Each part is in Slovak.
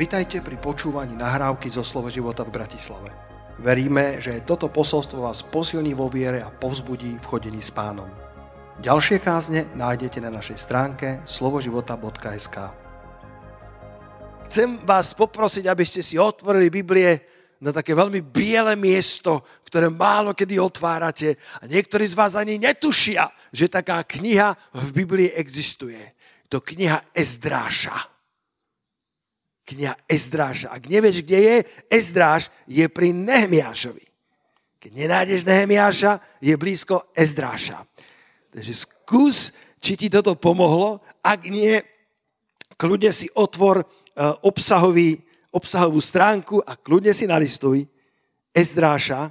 Vitajte pri počúvaní nahrávky zo Slovo života v Bratislave. Veríme, že toto posolstvo vás posilní vo viere a povzbudí v chodení s pánom. Ďalšie kázne nájdete na našej stránke slovoživota.sk Chcem vás poprosiť, aby ste si otvorili Biblie na také veľmi biele miesto, ktoré málo kedy otvárate a niektorí z vás ani netušia, že taká kniha v Biblii existuje. To kniha Ezdráša kniha Ezdráša. Ak nevieš, kde je, Ezdráš je pri Nehemiášovi. Keď nenájdeš Nehemiáša, je blízko Ezdráša. Takže skús, či ti toto pomohlo. Ak nie, kľudne si otvor e, obsahový, obsahovú stránku a kľudne si nalistuj Ezdráša,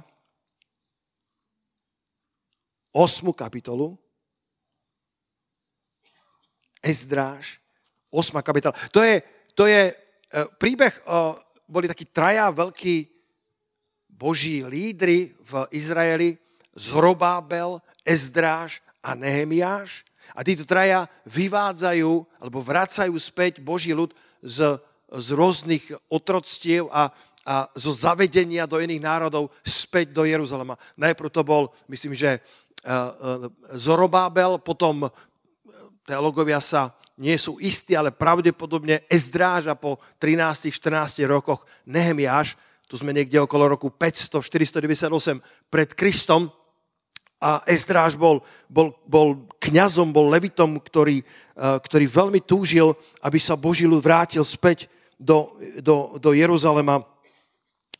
8. kapitolu. Ezdráš, 8. kapitola. To je, to je príbeh, e, boli takí traja veľkí boží lídry v Izraeli, Zrobábel, Ezdráž a Nehemiáš. A títo traja vyvádzajú alebo vracajú späť Boží ľud z, z rôznych otroctiev a, a zo zavedenia do iných národov späť do Jeruzalema. Najprv to bol, myslím, že e, Zorobábel, potom teologovia sa nie sú istí, ale pravdepodobne Ezdráž a po 13-14 rokoch Nehemiáš, tu sme niekde okolo roku 500, 498 pred Kristom, a Ezdráž bol, bol, bol kňazom, bol levitom, ktorý, e, ktorý veľmi túžil, aby sa Boží ľud vrátil späť do, do, do Jeruzalema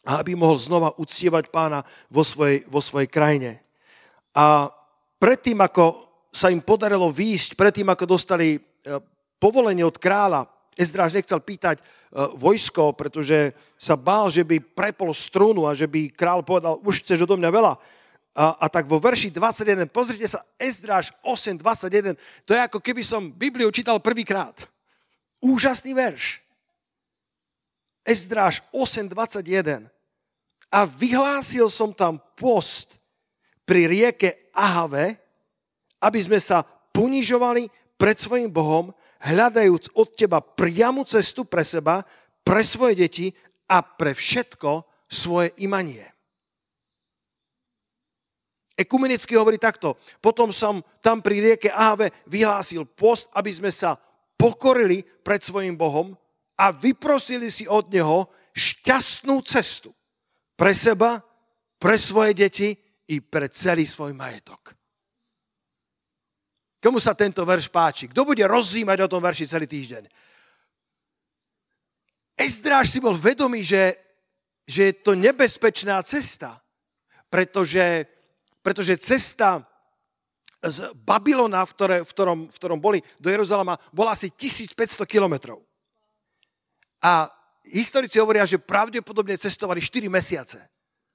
a aby mohol znova uctievať pána vo svojej, vo svojej krajine. A predtým, ako sa im podarilo výjsť, predtým, ako dostali povolenie od kráľa. Ezdráž nechcel pýtať e, vojsko, pretože sa bál, že by prepol strunu a že by král povedal, už chceš odo mňa veľa. A, a tak vo verši 21, pozrite sa, Ezdráž 8.21, to je ako keby som Bibliu čítal prvýkrát. Úžasný verš. Ezdráž 8.21. A vyhlásil som tam post pri rieke Ahave, aby sme sa ponižovali pred svojim Bohom, hľadajúc od teba priamu cestu pre seba, pre svoje deti a pre všetko svoje imanie. Ekumenicky hovorí takto. Potom som tam pri rieke Ahave vyhlásil post, aby sme sa pokorili pred svojim Bohom a vyprosili si od Neho šťastnú cestu pre seba, pre svoje deti i pre celý svoj majetok. Komu sa tento verš páči? Kto bude rozímať o tom verši celý týždeň? Ezdráž si bol vedomý, že, že je to nebezpečná cesta, pretože, pretože cesta z Babylona, v, ktoré, v, ktorom, v ktorom boli, do Jeruzalema, bola asi 1500 kilometrov. A historici hovoria, že pravdepodobne cestovali 4 mesiace.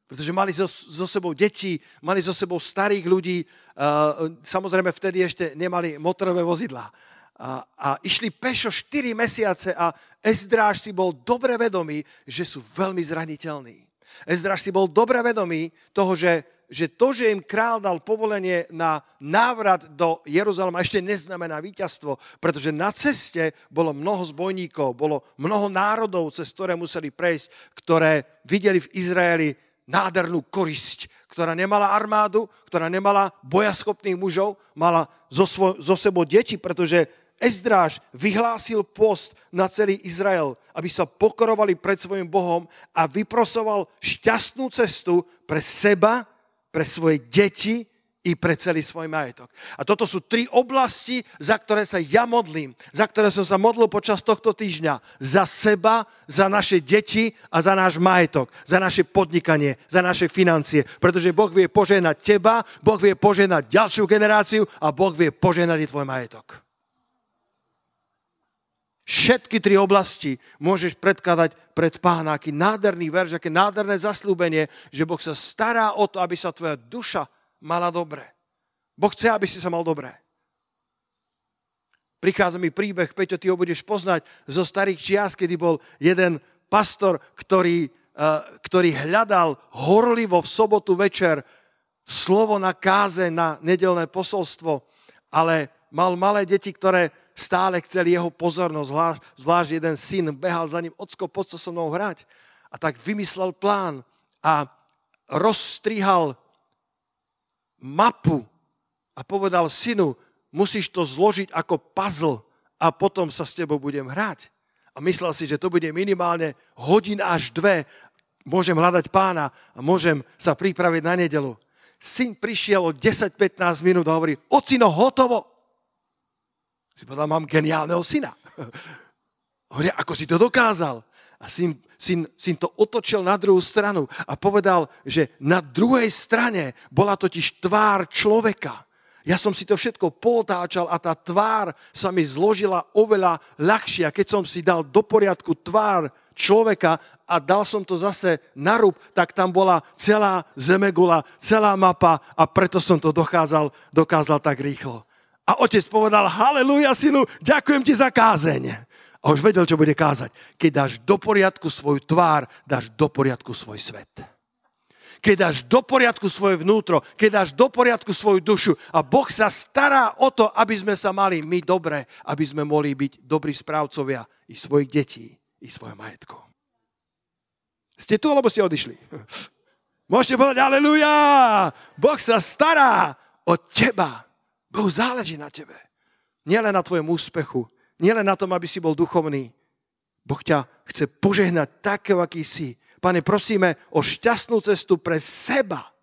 Pretože mali so, so sebou deti, mali so sebou starých ľudí, uh, samozrejme vtedy ešte nemali motorové vozidlá. A, a išli pešo 4 mesiace a Ezdráž si bol dobre vedomý, že sú veľmi zraniteľní. Ezdráž si bol dobre vedomý toho, že, že to, že im král dal povolenie na návrat do Jeruzalema, ešte neznamená víťazstvo, pretože na ceste bolo mnoho zbojníkov, bolo mnoho národov, cez ktoré museli prejsť, ktoré videli v Izraeli nádhernú korisť, ktorá nemala armádu, ktorá nemala bojaschopných mužov, mala zo, svo, zo sebou deti, pretože Ezdráž vyhlásil post na celý Izrael, aby sa pokorovali pred svojim Bohom a vyprosoval šťastnú cestu pre seba, pre svoje deti i pre celý svoj majetok. A toto sú tri oblasti, za ktoré sa ja modlím, za ktoré som sa modlil počas tohto týždňa. Za seba, za naše deti a za náš majetok, za naše podnikanie, za naše financie. Pretože Boh vie poženať teba, Boh vie poženať ďalšiu generáciu a Boh vie poženať i tvoj majetok. Všetky tri oblasti môžeš predkladať pred pána. Aký nádherný verš, aké nádherné zaslúbenie, že Boh sa stará o to, aby sa tvoja duša mala dobre. Boh chce, aby si sa mal dobre. Prichádza mi príbeh, Peťo, ty ho budeš poznať zo starých čias, kedy bol jeden pastor, ktorý, uh, ktorý hľadal horlivo v sobotu večer slovo na káze, na nedelné posolstvo, ale mal malé deti, ktoré stále chcel jeho pozornosť, zvlášť, zvlášť jeden syn behal za ním, ocko, poď so mnou hrať. A tak vymyslel plán a rozstrihal mapu a povedal synu, musíš to zložiť ako puzzle a potom sa s tebou budem hrať. A myslel si, že to bude minimálne hodin až dve. Môžem hľadať pána a môžem sa pripraviť na nedelu. Syn prišiel o 10-15 minút a hovorí, ocino, hotovo. Si povedal, mám geniálneho syna. Hovorí, ako si to dokázal? A syn, syn, syn to otočil na druhú stranu a povedal, že na druhej strane bola totiž tvár človeka. Ja som si to všetko potáčal a tá tvár sa mi zložila oveľa ľahšie. A keď som si dal do poriadku tvár človeka a dal som to zase na rúb, tak tam bola celá zemegula, celá mapa a preto som to dokázal, dokázal tak rýchlo. A otec povedal, haleluja synu, ďakujem ti za kázeň. A už vedel, čo bude kázať. Keď dáš do poriadku svoju tvár, dáš do poriadku svoj svet. Keď dáš do poriadku svoje vnútro, keď dáš do poriadku svoju dušu a Boh sa stará o to, aby sme sa mali my dobre, aby sme mohli byť dobrí správcovia i svojich detí, i svoje majetko. Ste tu, alebo ste odišli? Môžete povedať, aleluja! Boh sa stará o teba. Bohu záleží na tebe. Nielen na tvojom úspechu, nielen na tom, aby si bol duchovný. Boh ťa chce požehnať takého, aký si. Pane, prosíme o šťastnú cestu pre seba,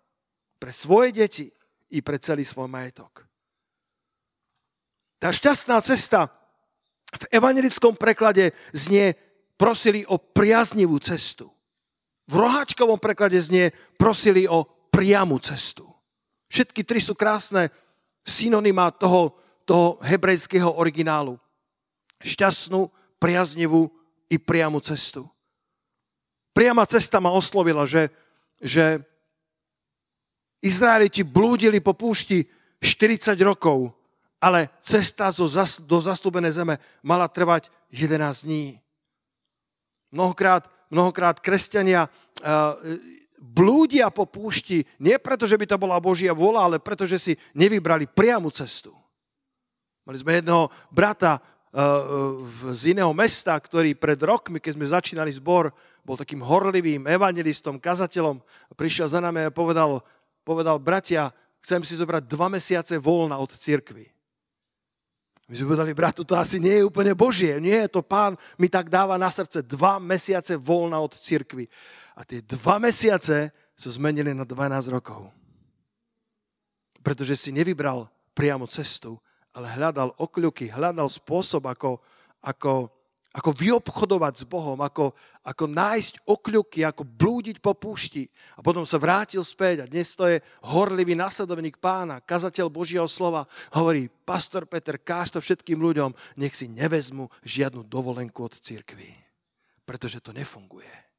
pre svoje deti i pre celý svoj majetok. Tá šťastná cesta v evangelickom preklade znie prosili o priaznivú cestu. V roháčkovom preklade znie prosili o priamu cestu. Všetky tri sú krásne synonymá toho, toho hebrejského originálu. Šťastnú, priaznivú i priamu cestu. Priama cesta ma oslovila, že, že Izraeliti blúdili po púšti 40 rokov, ale cesta do zastúbenej zeme mala trvať 11 dní. Mnohokrát, mnohokrát kresťania blúdia po púšti, nie preto, že by to bola Božia vola, ale preto, že si nevybrali priamu cestu. Mali sme jedného brata uh, z iného mesta, ktorý pred rokmi, keď sme začínali zbor, bol takým horlivým evangelistom, kazateľom. Prišiel za nami a povedal, povedal, bratia, chcem si zobrať dva mesiace voľna od cirkvy. My sme povedali, bratu, to asi nie je úplne Božie. Nie, to pán mi tak dáva na srdce dva mesiace voľna od cirkvy. A tie dva mesiace sa zmenili na 12 rokov. Pretože si nevybral priamo cestu, ale hľadal okľuky, hľadal spôsob, ako, ako, ako vyobchodovať s Bohom, ako, ako nájsť okľuky, ako blúdiť po púšti. A potom sa vrátil späť a dnes to je horlivý nasledovník pána, kazateľ Božieho slova. Hovorí, pastor Peter, káž to všetkým ľuďom, nech si nevezmu žiadnu dovolenku od cirkvi. Pretože to nefunguje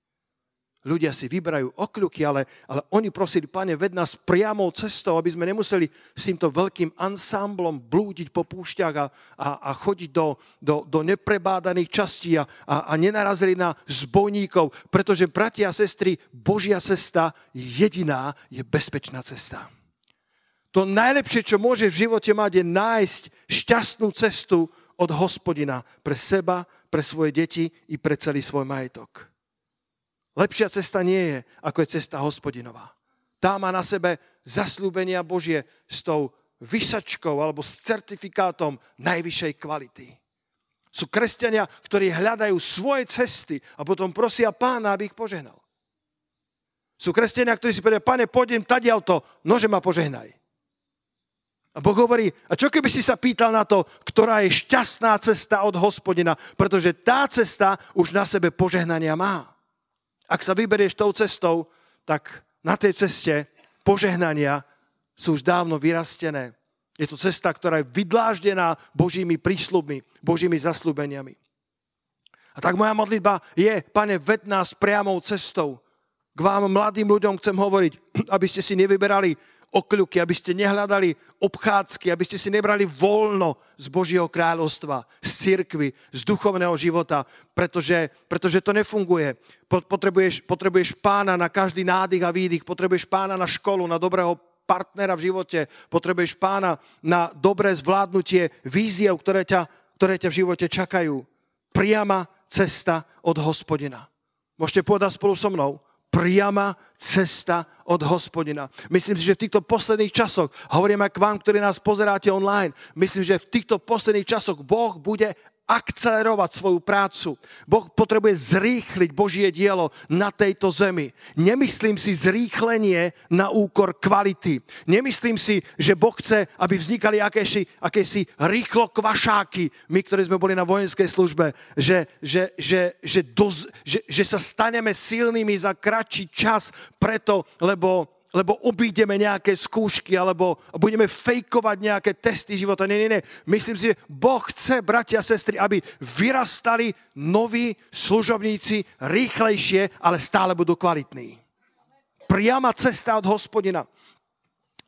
ľudia si vyberajú okľuky, ale, ale oni prosili, pane, ved nás priamou cestou, aby sme nemuseli s týmto veľkým ansámblom blúdiť po púšťach a, a, a chodiť do, do, do neprebádaných častí a, a, a nenarazili na zbojníkov, pretože, bratia a sestry, Božia cesta jediná je bezpečná cesta. To najlepšie, čo môže v živote mať, je nájsť šťastnú cestu od hospodina pre seba, pre svoje deti i pre celý svoj majetok. Lepšia cesta nie je, ako je cesta hospodinová. Tá má na sebe zaslúbenia Božie s tou vysačkou alebo s certifikátom najvyššej kvality. Sú kresťania, ktorí hľadajú svoje cesty a potom prosia pána, aby ich požehnal. Sú kresťania, ktorí si povedia, pane, pôjdem tadiaľ to, nože ma požehnaj. A Boh hovorí, a čo keby si sa pýtal na to, ktorá je šťastná cesta od hospodina, pretože tá cesta už na sebe požehnania má. Ak sa vyberieš tou cestou, tak na tej ceste požehnania sú už dávno vyrastené. Je to cesta, ktorá je vydláždená Božími prísľubmi, Božími zaslúbeniami. A tak moja modlitba je, pane, ved nás priamou cestou. K vám, mladým ľuďom, chcem hovoriť, aby ste si nevyberali okľuky, aby ste nehľadali obchádzky, aby ste si nebrali voľno z Božieho kráľovstva, z cirkvy, z duchovného života, pretože, pretože to nefunguje. Potrebuješ, potrebuješ pána na každý nádych a výdych, potrebuješ pána na školu, na dobrého partnera v živote, potrebuješ pána na dobré zvládnutie víziev, ktoré ťa ktoré ťa v živote čakajú. Priama cesta od hospodina. Môžete povedať spolu so mnou, priama cesta od hospodina. Myslím si, že v týchto posledných časoch, hovorím aj k vám, ktorí nás pozeráte online, myslím, že v týchto posledných časoch Boh bude akcelerovať svoju prácu. Boh potrebuje zrýchliť Božie dielo na tejto zemi. Nemyslím si zrýchlenie na úkor kvality. Nemyslím si, že Boh chce, aby vznikali akési, akési rýchlo kvašáky, my, ktorí sme boli na vojenskej službe, že, že, že, že, doz, že, že sa staneme silnými za kratší čas preto, lebo lebo obídeme nejaké skúšky, alebo budeme fejkovať nejaké testy života. Nie, nie, nie. Myslím si, že Boh chce, bratia a sestry, aby vyrastali noví služobníci rýchlejšie, ale stále budú kvalitní. Priama cesta od hospodina.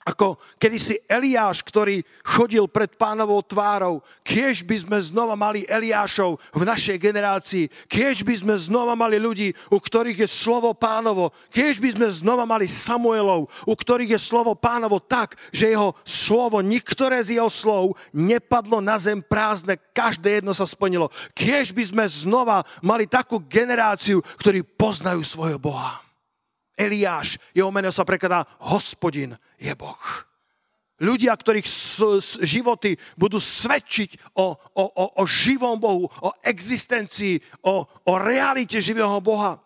Ako kedysi Eliáš, ktorý chodil pred pánovou tvárou, kiež by sme znova mali Eliášov v našej generácii, kiež by sme znova mali ľudí, u ktorých je slovo pánovo, kiež by sme znova mali Samuelov, u ktorých je slovo pánovo tak, že jeho slovo, niektoré z jeho slov nepadlo na zem prázdne, každé jedno sa splnilo. Kiež by sme znova mali takú generáciu, ktorí poznajú svojho Boha. Eliáš, jeho meno sa prekladá hospodin je Boh. Ľudia, ktorých životy budú svedčiť o, o, o, o živom Bohu, o existencii, o, o realite živého Boha.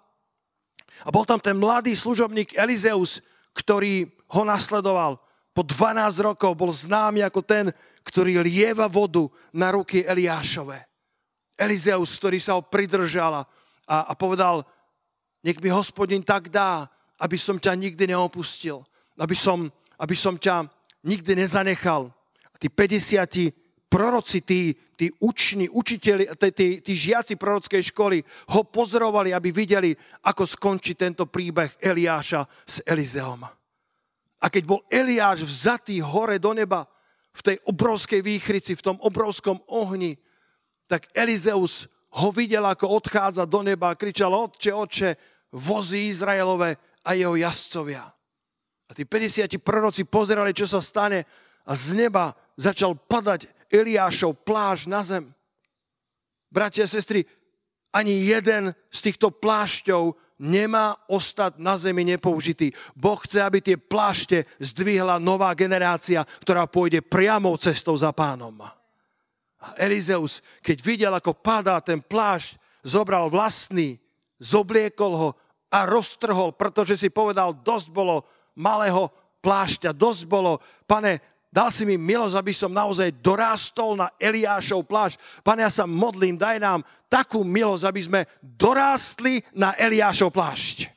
A bol tam ten mladý služobník Elizeus, ktorý ho nasledoval. Po 12 rokov bol známy ako ten, ktorý lieva vodu na ruky Eliášove. Elizeus, ktorý sa ho pridržal a, a povedal, nech mi hospodin tak dá, aby som ťa nikdy neopustil, aby som aby som ťa nikdy nezanechal. A tí 50 proroci, tí, tí učni, učiteľi, tí, tí, tí žiaci prorockej školy ho pozorovali, aby videli, ako skončí tento príbeh Eliáša s Elizeom. A keď bol Eliáš vzatý hore do neba, v tej obrovskej výchrici, v tom obrovskom ohni, tak Elizeus ho videl, ako odchádza do neba a kričal, otče, otče, vozy Izraelové a jeho jazdcovia. A tí 50 proroci pozerali, čo sa stane a z neba začal padať Eliášov pláž na zem. Bratia a sestry, ani jeden z týchto plášťov nemá ostať na zemi nepoužitý. Boh chce, aby tie plášte zdvihla nová generácia, ktorá pôjde priamou cestou za pánom. A Elizeus, keď videl, ako padá ten plášť, zobral vlastný, zobliekol ho a roztrhol, pretože si povedal, dosť bolo malého plášťa. Dosť bolo, pane, dal si mi milosť, aby som naozaj dorástol na Eliášov plášť. Pane, ja sa modlím, daj nám takú milosť, aby sme dorástli na Eliášov plášť.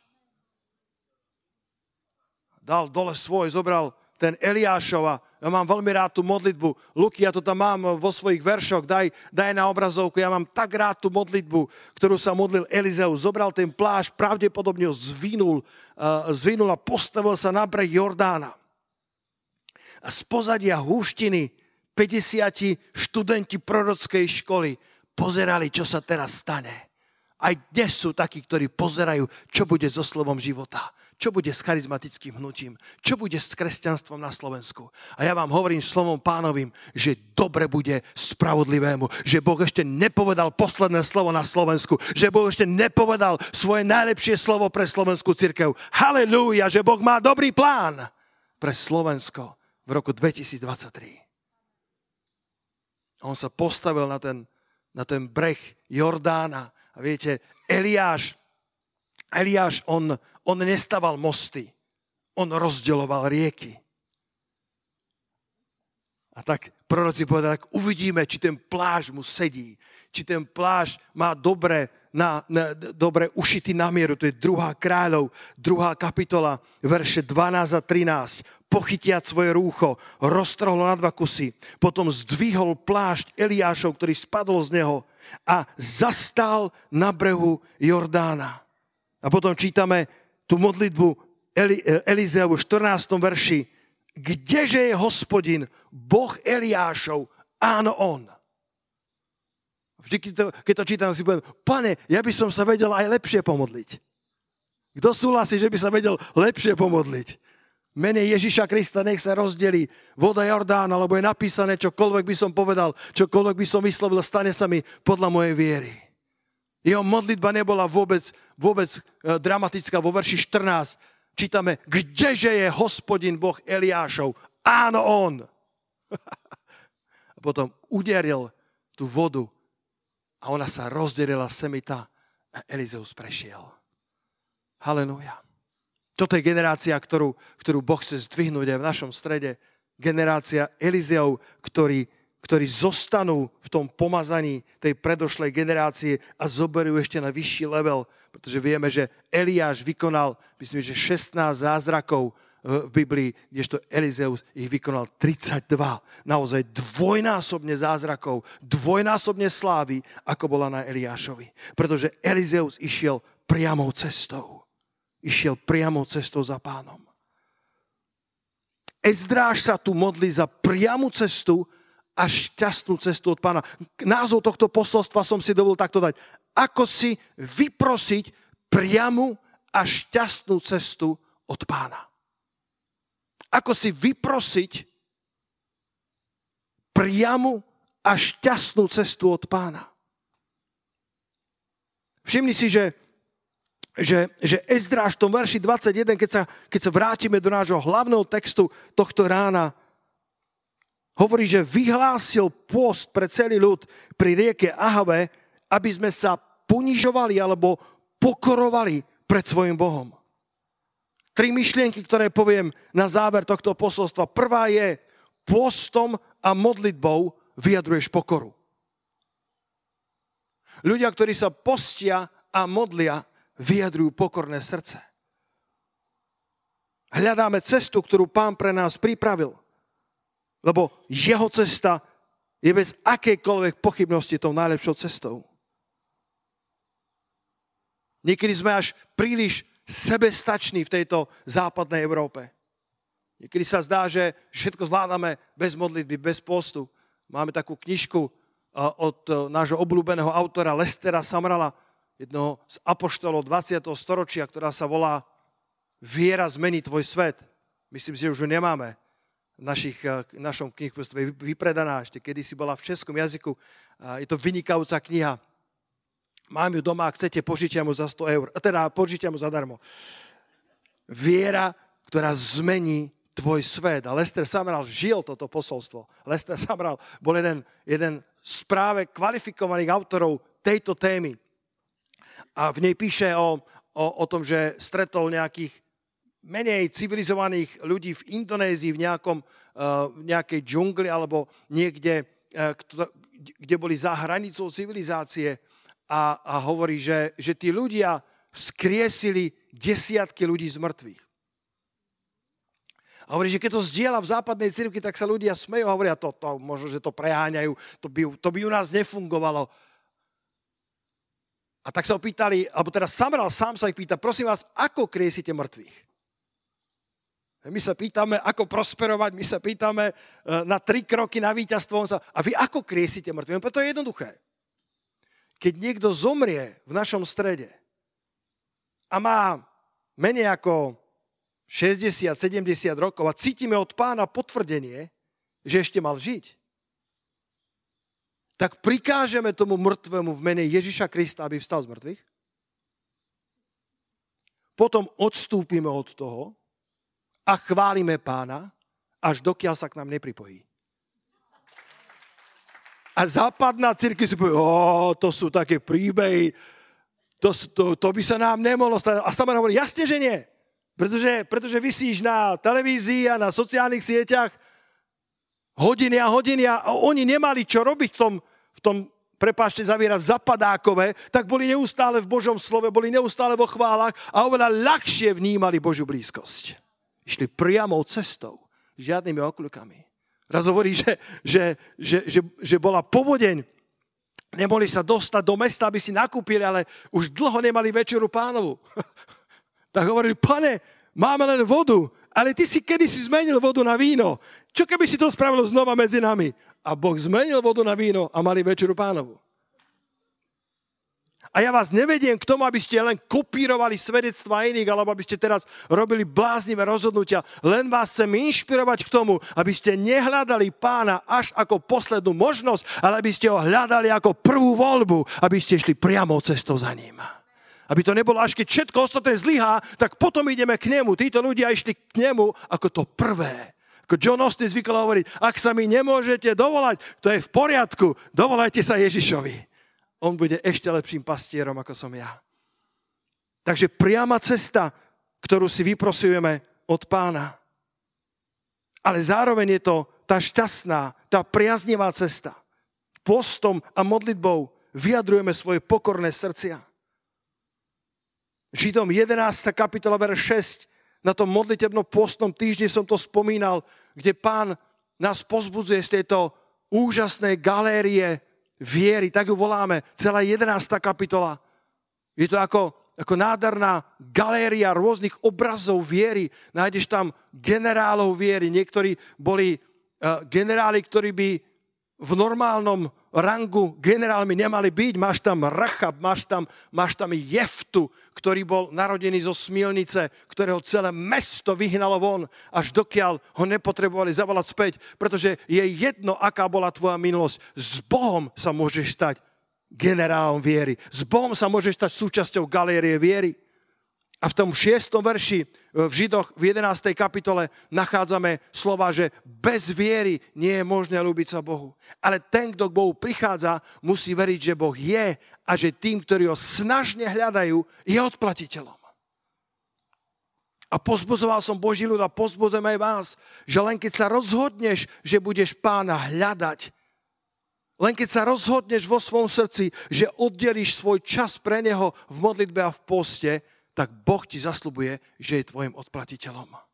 Dal dole svoj, zobral ten Eliášova. Ja mám veľmi rád tú modlitbu. Luky, ja to tam mám vo svojich veršoch, daj, daj na obrazovku. Ja mám tak rád tú modlitbu, ktorú sa modlil Elizeus. Zobral ten pláž, pravdepodobne ho zvinul, uh, zvinul a postavil sa na breh Jordána. A z pozadia húštiny 50 študenti prorockej školy pozerali, čo sa teraz stane. Aj dnes sú takí, ktorí pozerajú, čo bude so slovom života čo bude s charizmatickým hnutím, čo bude s kresťanstvom na Slovensku. A ja vám hovorím slovom pánovým, že dobre bude spravodlivému, že Boh ešte nepovedal posledné slovo na Slovensku, že Boh ešte nepovedal svoje najlepšie slovo pre slovenskú církev. Halelúja, že Boh má dobrý plán pre Slovensko v roku 2023. On sa postavil na ten, na ten breh Jordána a viete, Eliáš, Eliáš, on, on nestaval mosty, on rozdeloval rieky. A tak proroci povedali, tak uvidíme, či ten pláž mu sedí, či ten pláž má dobre, na, na, dobre ušitý na mieru. To je druhá kráľov, druhá kapitola, verše 12 a 13. Pochytiať svoje rúcho, roztrhlo na dva kusy, potom zdvihol plášť Eliášov, ktorý spadol z neho a zastal na brehu Jordána. A potom čítame tú modlitbu Eli, Elizeu v 14. verši. Kdeže je hospodin, Boh Eliášov? Áno, on. Vždy, keď to, keď to čítam, si poviem, pane, ja by som sa vedel aj lepšie pomodliť. Kto súhlasí, že by sa vedel lepšie pomodliť? mene Ježiša Krista nech sa rozdeli voda Jordán, alebo je napísané čokoľvek by som povedal, čokoľvek by som vyslovil, stane sa mi podľa mojej viery. Jeho modlitba nebola vôbec, vôbec e, dramatická. Vo verši 14 čítame, kdeže je hospodin Boh Eliášov? Áno, on. a potom uderil tú vodu a ona sa rozdelila semita a Elizeus prešiel. Halelúja. Toto je generácia, ktorú, ktorú Boh chce zdvihnúť aj v našom strede. Generácia Elizeov, ktorí, ktorí zostanú v tom pomazaní tej predošlej generácie a zoberú ešte na vyšší level, pretože vieme, že Eliáš vykonal, myslím, že 16 zázrakov v Biblii, kdežto Elizeus ich vykonal 32. Naozaj dvojnásobne zázrakov, dvojnásobne slávy, ako bola na Eliášovi. Pretože Elizeus išiel priamou cestou išiel priamo cestou za pánom. Ezdráž sa tu modlí za priamu cestu a šťastnú cestu od pána. Názov tohto posolstva som si dovolil takto dať. Ako si vyprosiť priamu a šťastnú cestu od pána. Ako si vyprosiť priamu a šťastnú cestu od pána. Všimni si, že že, že Ezdráž v tom verši 21, keď sa, keď sa vrátime do nášho hlavného textu tohto rána, hovorí, že vyhlásil post pre celý ľud pri rieke Ahave, aby sme sa ponižovali alebo pokorovali pred svojim Bohom. Tri myšlienky, ktoré poviem na záver tohto posolstva. Prvá je, postom a modlitbou vyjadruješ pokoru. Ľudia, ktorí sa postia a modlia, vyjadrujú pokorné srdce. Hľadáme cestu, ktorú pán pre nás pripravil. Lebo jeho cesta je bez akejkoľvek pochybnosti tou najlepšou cestou. Niekedy sme až príliš sebestační v tejto západnej Európe. Niekedy sa zdá, že všetko zvládame bez modlitby, bez postu. Máme takú knižku od nášho obľúbeného autora Lestera Samrala, jednoho z apoštolov 20. storočia, ktorá sa volá Viera zmení tvoj svet. Myslím si, že už ju nemáme našich, eh, našom knihkustve vypredaná, ešte kedysi bola v českom jazyku. Je to vynikajúca kniha. Mám ju doma, ak chcete, požičia mu za 100 eur. Teda požičia mu zadarmo. Viera, ktorá zmení tvoj svet. A Lester Samral žil toto posolstvo. Lester Samral bol jeden, jeden z práve kvalifikovaných autorov tejto témy a v nej píše o, o, o tom, že stretol nejakých menej civilizovaných ľudí v Indonézii, v, nejakom, uh, v nejakej džungli alebo niekde, uh, kde boli za hranicou civilizácie a, a hovorí, že, že tí ľudia skriesili desiatky ľudí z mŕtvych. A hovorí, že keď to zdieľa v západnej cirkvi, tak sa ľudia smejú a hovoria, to, to, možno, že to preháňajú, to by, to by u nás nefungovalo. A tak sa opýtali, alebo teda Samral sám sa ich pýta, prosím vás, ako kriesite mŕtvych? My sa pýtame, ako prosperovať, my sa pýtame e, na tri kroky na víťazstvo. A vy ako kriesite mŕtvych? Preto je jednoduché. Keď niekto zomrie v našom strede a má menej ako 60-70 rokov a cítime od pána potvrdenie, že ešte mal žiť, tak prikážeme tomu mŕtvemu v mene Ježiša Krista, aby vstal z mŕtvych. Potom odstúpime od toho a chválime pána, až dokiaľ sa k nám nepripojí. A západná církev si povie, to sú také príbehy, to, to, to by sa nám nemohlo stať. A sama hovorí, jasne, že nie. Pretože, pretože vysíš na televízii a na sociálnych sieťach hodiny a hodiny a oni nemali čo robiť v tom, v tom, prepáčte za zapadákové, tak boli neustále v Božom slove, boli neustále vo chválach a oveľa ľahšie vnímali Božiu blízkosť. Išli priamou cestou, žiadnymi okľukami. Raz hovorí, že, že, že, že, že bola povodeň, nemohli sa dostať do mesta, aby si nakúpili, ale už dlho nemali večeru pánovu. tak hovorili, pane, máme len vodu, ale ty si kedy si zmenil vodu na víno. Čo keby si to spravil znova medzi nami? a Boh zmenil vodu na víno a mali večeru pánovu. A ja vás nevediem k tomu, aby ste len kopírovali svedectva iných, alebo aby ste teraz robili bláznivé rozhodnutia. Len vás chcem inšpirovať k tomu, aby ste nehľadali pána až ako poslednú možnosť, ale aby ste ho hľadali ako prvú voľbu, aby ste išli priamo cestou za ním. Aby to nebolo, až keď všetko ostatné zlyhá, tak potom ideme k nemu. Títo ľudia išli k nemu ako to prvé. Ako John Austin zvykol hovoriť, ak sa mi nemôžete dovolať, to je v poriadku, dovolajte sa Ježišovi on bude ešte lepším pastierom, ako som ja. Takže priama cesta, ktorú si vyprosujeme od pána. Ale zároveň je to tá šťastná, tá priaznivá cesta. Postom a modlitbou vyjadrujeme svoje pokorné srdcia. Židom 11. kapitola, verš 6, na tom modlitebnom postnom týždni som to spomínal, kde pán nás pozbudzuje z tejto úžasnej galérie viery, tak ju voláme, celá 11. kapitola. Je to ako, ako nádherná galéria rôznych obrazov viery. Nájdeš tam generálov viery. Niektorí boli uh, generáli, ktorí by v normálnom rangu generálmi nemali byť. Máš tam Rachab, máš tam, máš tam Jeftu, ktorý bol narodený zo Smilnice, ktorého celé mesto vyhnalo von, až dokiaľ ho nepotrebovali zavolať späť, pretože je jedno, aká bola tvoja minulosť. S Bohom sa môžeš stať generálom viery. S Bohom sa môžeš stať súčasťou galérie viery. A v tom šiestom verši v Židoch v 11. kapitole nachádzame slova, že bez viery nie je možné ľúbiť sa Bohu. Ale ten, kto k Bohu prichádza, musí veriť, že Boh je a že tým, ktorí ho snažne hľadajú, je odplatiteľom. A pozbudzoval som Boží ľud a pozbudzujem aj vás, že len keď sa rozhodneš, že budeš pána hľadať, len keď sa rozhodneš vo svojom srdci, že oddelíš svoj čas pre neho v modlitbe a v poste, tak Boh ti zaslubuje, že je tvojim odplatiteľom.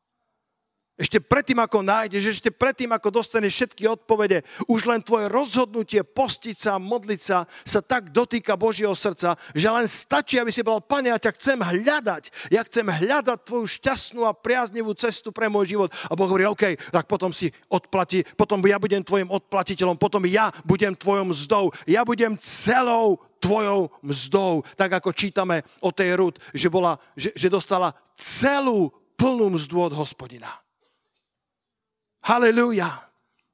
Ešte predtým, ako nájdeš, ešte predtým, ako dostaneš všetky odpovede, už len tvoje rozhodnutie postiť sa, modliť sa, sa tak dotýka Božieho srdca, že len stačí, aby si bol, pane, ja ťa chcem hľadať. Ja chcem hľadať tvoju šťastnú a priaznivú cestu pre môj život. A Boh hovorí, OK, tak potom si odplatí, potom ja budem tvojim odplatiteľom, potom ja budem tvojom mzdou, ja budem celou tvojou mzdou, tak ako čítame o tej Rud, že, bola, že, že dostala celú plnú mzdu od hospodina. Halelúja.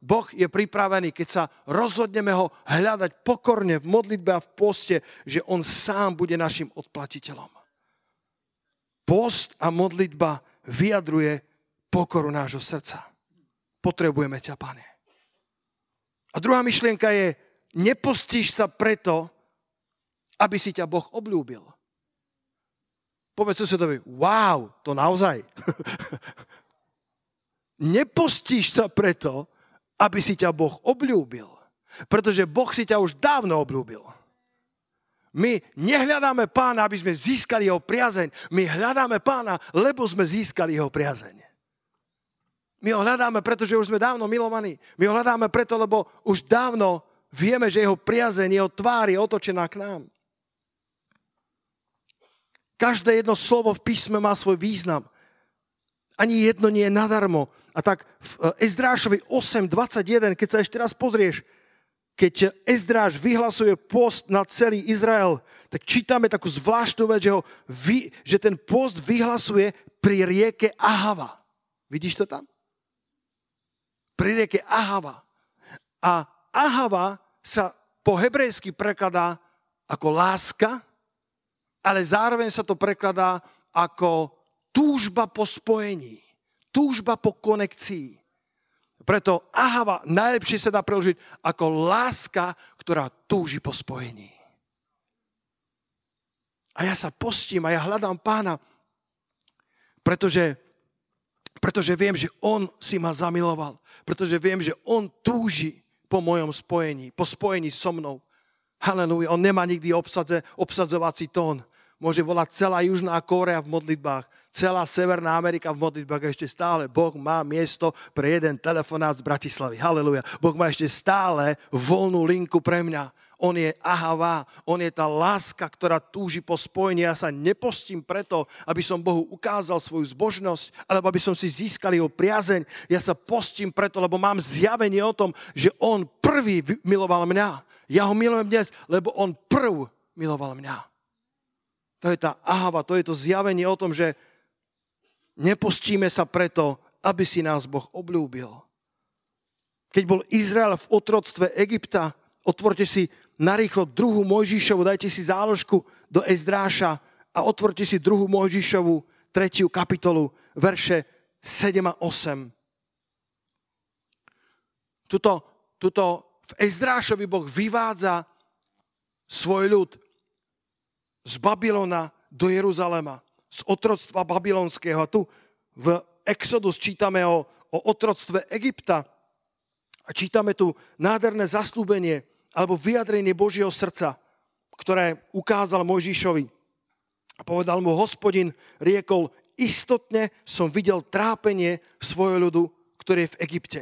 Boh je pripravený, keď sa rozhodneme ho hľadať pokorne v modlitbe a v poste, že on sám bude našim odplatiteľom. Post a modlitba vyjadruje pokoru nášho srdca. Potrebujeme ťa, pane. A druhá myšlienka je, nepostíš sa preto, aby si ťa Boh obľúbil. Povedz susedovi, wow, to naozaj. Nepostíš sa preto, aby si ťa Boh obľúbil. Pretože Boh si ťa už dávno obľúbil. My nehľadáme pána, aby sme získali jeho priazeň. My hľadáme pána, lebo sme získali jeho priazeň. My ho hľadáme, pretože už sme dávno milovaní. My ho hľadáme preto, lebo už dávno vieme, že jeho priazeň, jeho tvár je otočená k nám. Každé jedno slovo v písme má svoj význam. Ani jedno nie je nadarmo. A tak v e, Ezdrášovi 8.21, keď sa ešte raz pozrieš, keď Ezdráš vyhlasuje post na celý Izrael, tak čítame takú zvláštnu vec, že, ho vy, že ten post vyhlasuje pri rieke Ahava. Vidíš to tam? Pri rieke Ahava. A Ahava sa po hebrejsky prekladá ako láska, ale zároveň sa to prekladá ako túžba po spojení, túžba po konekcii. Preto ahava najlepšie sa dá preložiť ako láska, ktorá túži po spojení. A ja sa postím a ja hľadám pána, pretože, pretože viem, že on si ma zamiloval. Pretože viem, že on túži po mojom spojení, po spojení so mnou. Halelúja, on nemá nikdy obsadze, obsadzovací tón môže volať celá Južná Kórea v modlitbách, celá Severná Amerika v modlitbách a ešte stále Boh má miesto pre jeden telefonát z Bratislavy. Haleluja. Boh má ešte stále voľnú linku pre mňa. On je ahava, on je tá láska, ktorá túži po spojení. Ja sa nepostím preto, aby som Bohu ukázal svoju zbožnosť, alebo aby som si získal jeho priazeň. Ja sa postím preto, lebo mám zjavenie o tom, že on prvý miloval mňa. Ja ho milujem dnes, lebo on prv miloval mňa. To je tá ahava, to je to zjavenie o tom, že nepostíme sa preto, aby si nás Boh obľúbil. Keď bol Izrael v otroctve Egypta, otvorte si narýchlo druhú Mojžišovu, dajte si záložku do Ezdráša a otvorte si druhú Mojžišovu, tretiu kapitolu, verše 7 a 8. Tuto, tuto v Ezdrášovi Boh vyvádza svoj ľud z Babylona do Jeruzalema, z otroctva babylonského. A tu v Exodus čítame o, o otroctve Egypta a čítame tu nádherné zaslúbenie alebo vyjadrenie Božieho srdca, ktoré ukázal Mojžišovi. A povedal mu, hospodin riekol, istotne som videl trápenie svojho ľudu, ktorý je v Egypte.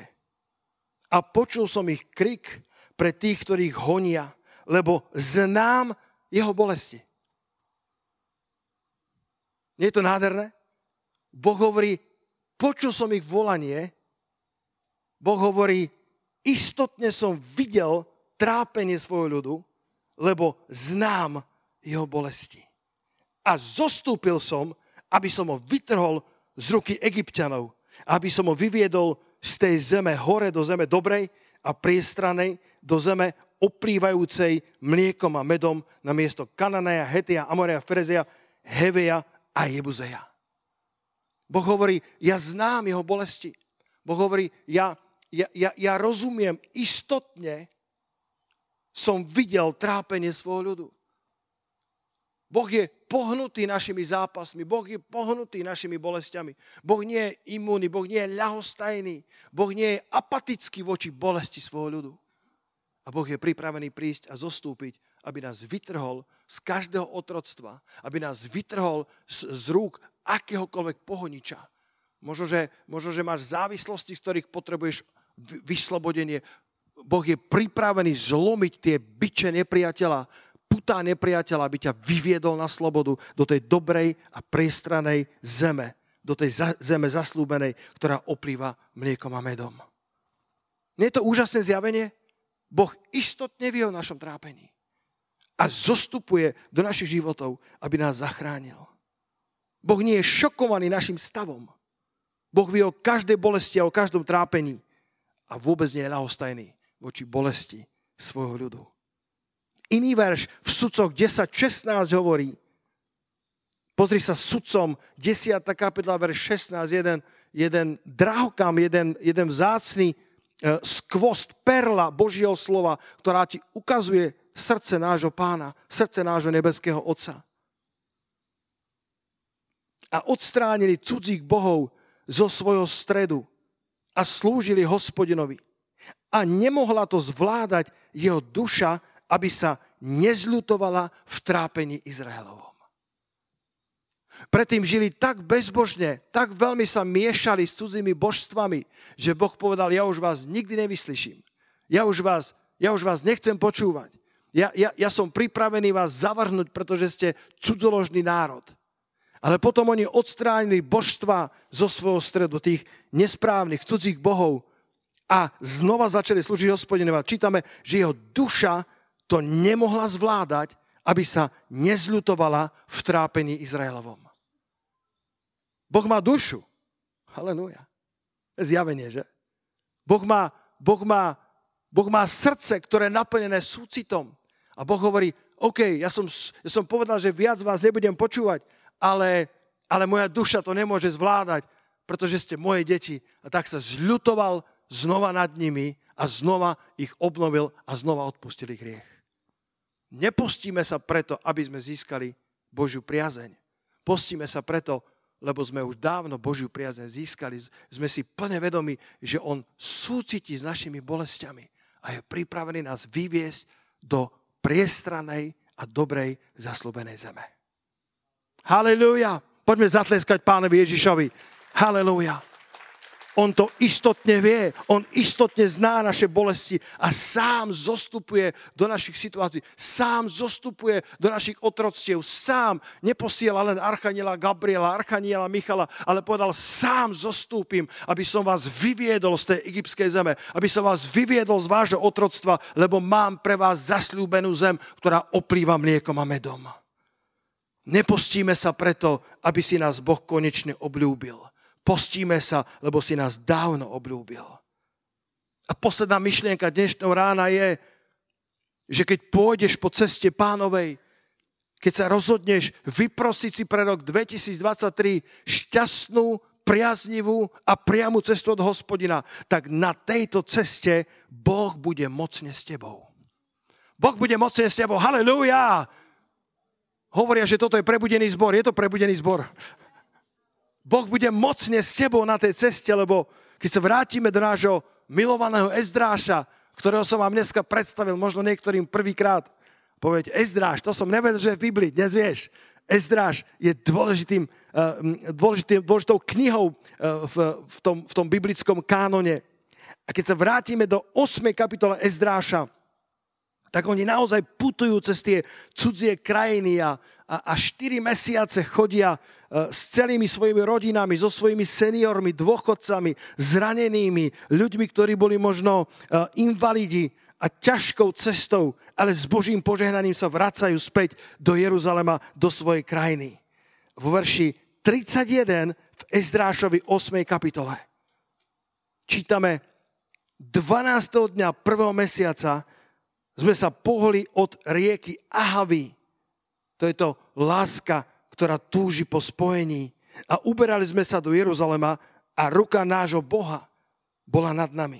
A počul som ich krik pre tých, ktorých honia, lebo znám jeho bolesti. Nie je to nádherné? Boh hovorí, počul som ich volanie, Boh hovorí, istotne som videl trápenie svojho ľudu, lebo znám jeho bolesti. A zostúpil som, aby som ho vytrhol z ruky egyptianov, aby som ho vyviedol z tej zeme hore do zeme dobrej a priestranej, do zeme oplývajúcej mliekom a medom na miesto Kananeja, Hetia, Amorea, Ferezia, Heveja a Jebuzeja. Boh hovorí, ja znám jeho bolesti. Boh hovorí, ja, ja, ja, ja rozumiem, istotne som videl trápenie svojho ľudu. Boh je pohnutý našimi zápasmi, Boh je pohnutý našimi bolestiami. Boh nie je imúny, Boh nie je ľahostajný, Boh nie je apatický voči bolesti svojho ľudu. A Boh je pripravený prísť a zostúpiť, aby nás vytrhol z každého otroctva, aby nás vytrhol z, z rúk akéhokoľvek pohoniča. Možno že, možno, že máš závislosti, z ktorých potrebuješ vyslobodenie. Boh je pripravený zlomiť tie byče nepriateľa, putá nepriateľa, aby ťa vyviedol na slobodu do tej dobrej a priestranej zeme, do tej za, zeme zaslúbenej, ktorá oplýva mliekom a medom. Nie je to úžasné zjavenie? Boh istotne vie o našom trápení a zostupuje do našich životov, aby nás zachránil. Boh nie je šokovaný našim stavom. Boh vie o každej bolesti a o každom trápení a vôbec nie je ľahostajný voči bolesti svojho ľudu. Iný verš v sudcoch 10.16 hovorí, pozri sa sudcom 10. kapitola verš 16, jeden, jeden drahokam, jeden, jeden vzácný e, skvost, perla Božieho slova, ktorá ti ukazuje srdce nášho pána, srdce nášho nebeského Otca. A odstránili cudzích bohov zo svojho stredu a slúžili hospodinovi. A nemohla to zvládať jeho duša, aby sa nezľutovala v trápení Izraelovom. Predtým žili tak bezbožne, tak veľmi sa miešali s cudzími božstvami, že Boh povedal, ja už vás nikdy nevyslyším. Ja už vás, ja už vás nechcem počúvať. Ja, ja, ja som pripravený vás zavrhnúť, pretože ste cudzoložný národ. Ale potom oni odstránili božstva zo svojho stredu, tých nesprávnych, cudzích bohov a znova začali slúžiť hospodinova. Čítame, že jeho duša to nemohla zvládať, aby sa nezľutovala v trápení Izraelovom. Boh má dušu. Halelúja. Zjavenie, že? Boh má, boh, má, boh má srdce, ktoré je naplnené súcitom. A Boh hovorí, OK, ja som, ja som povedal, že viac vás nebudem počúvať, ale, ale moja duša to nemôže zvládať, pretože ste moje deti. A tak sa zľutoval znova nad nimi a znova ich obnovil a znova odpustil ich hriech. Nepostíme sa preto, aby sme získali Božiu priazeň. Postíme sa preto, lebo sme už dávno Božiu priazeň získali. Sme si plne vedomi, že On súciti s našimi bolestiami a je pripravený nás vyviesť do priestranej a dobrej zaslúbenej zeme. Halelúja. Poďme zatleskať pánovi Ježišovi. Halelúja. On to istotne vie, on istotne zná naše bolesti a sám zostupuje do našich situácií, sám zostupuje do našich otroctiev, sám neposiela len Archaniela Gabriela, Archaniela Michala, ale povedal, sám zostúpim, aby som vás vyviedol z tej egyptskej zeme, aby som vás vyviedol z vášho otroctva, lebo mám pre vás zasľúbenú zem, ktorá oplýva mliekom a medom. Nepostíme sa preto, aby si nás Boh konečne obľúbil. Postíme sa, lebo si nás dávno obľúbil. A posledná myšlienka dnešného rána je, že keď pôjdeš po ceste pánovej, keď sa rozhodneš vyprosiť si pre rok 2023 šťastnú, priaznivú a priamu cestu od hospodina, tak na tejto ceste Boh bude mocne s tebou. Boh bude mocne s tebou. Halelúja! Hovoria, že toto je prebudený zbor. Je to prebudený zbor. Boh bude mocne s tebou na tej ceste, lebo keď sa vrátime do nášho milovaného Ezdráša, ktorého som vám dneska predstavil, možno niektorým prvýkrát, povedať, Ezdráš, to som nevedel, že je v Biblii, dnes vieš. Ezdráš je dôležitým, eh, dôležitým, dôležitou knihou eh, v, v, tom, v tom biblickom kánone. A keď sa vrátime do 8. kapitole Ezdráša, tak oni naozaj putujú cez tie cudzie krajiny a, a, a 4 mesiace chodia e, s celými svojimi rodinami, so svojimi seniormi, dôchodcami, zranenými, ľuďmi, ktorí boli možno e, invalidi a ťažkou cestou, ale s Božím požehnaním sa vracajú späť do Jeruzalema, do svojej krajiny. Vo verši 31 v Ezdrášovi 8. kapitole čítame 12. dňa 1. mesiaca sme sa pohli od rieky Ahavy. To je to láska, ktorá túži po spojení. A uberali sme sa do Jeruzalema a ruka nášho Boha bola nad nami.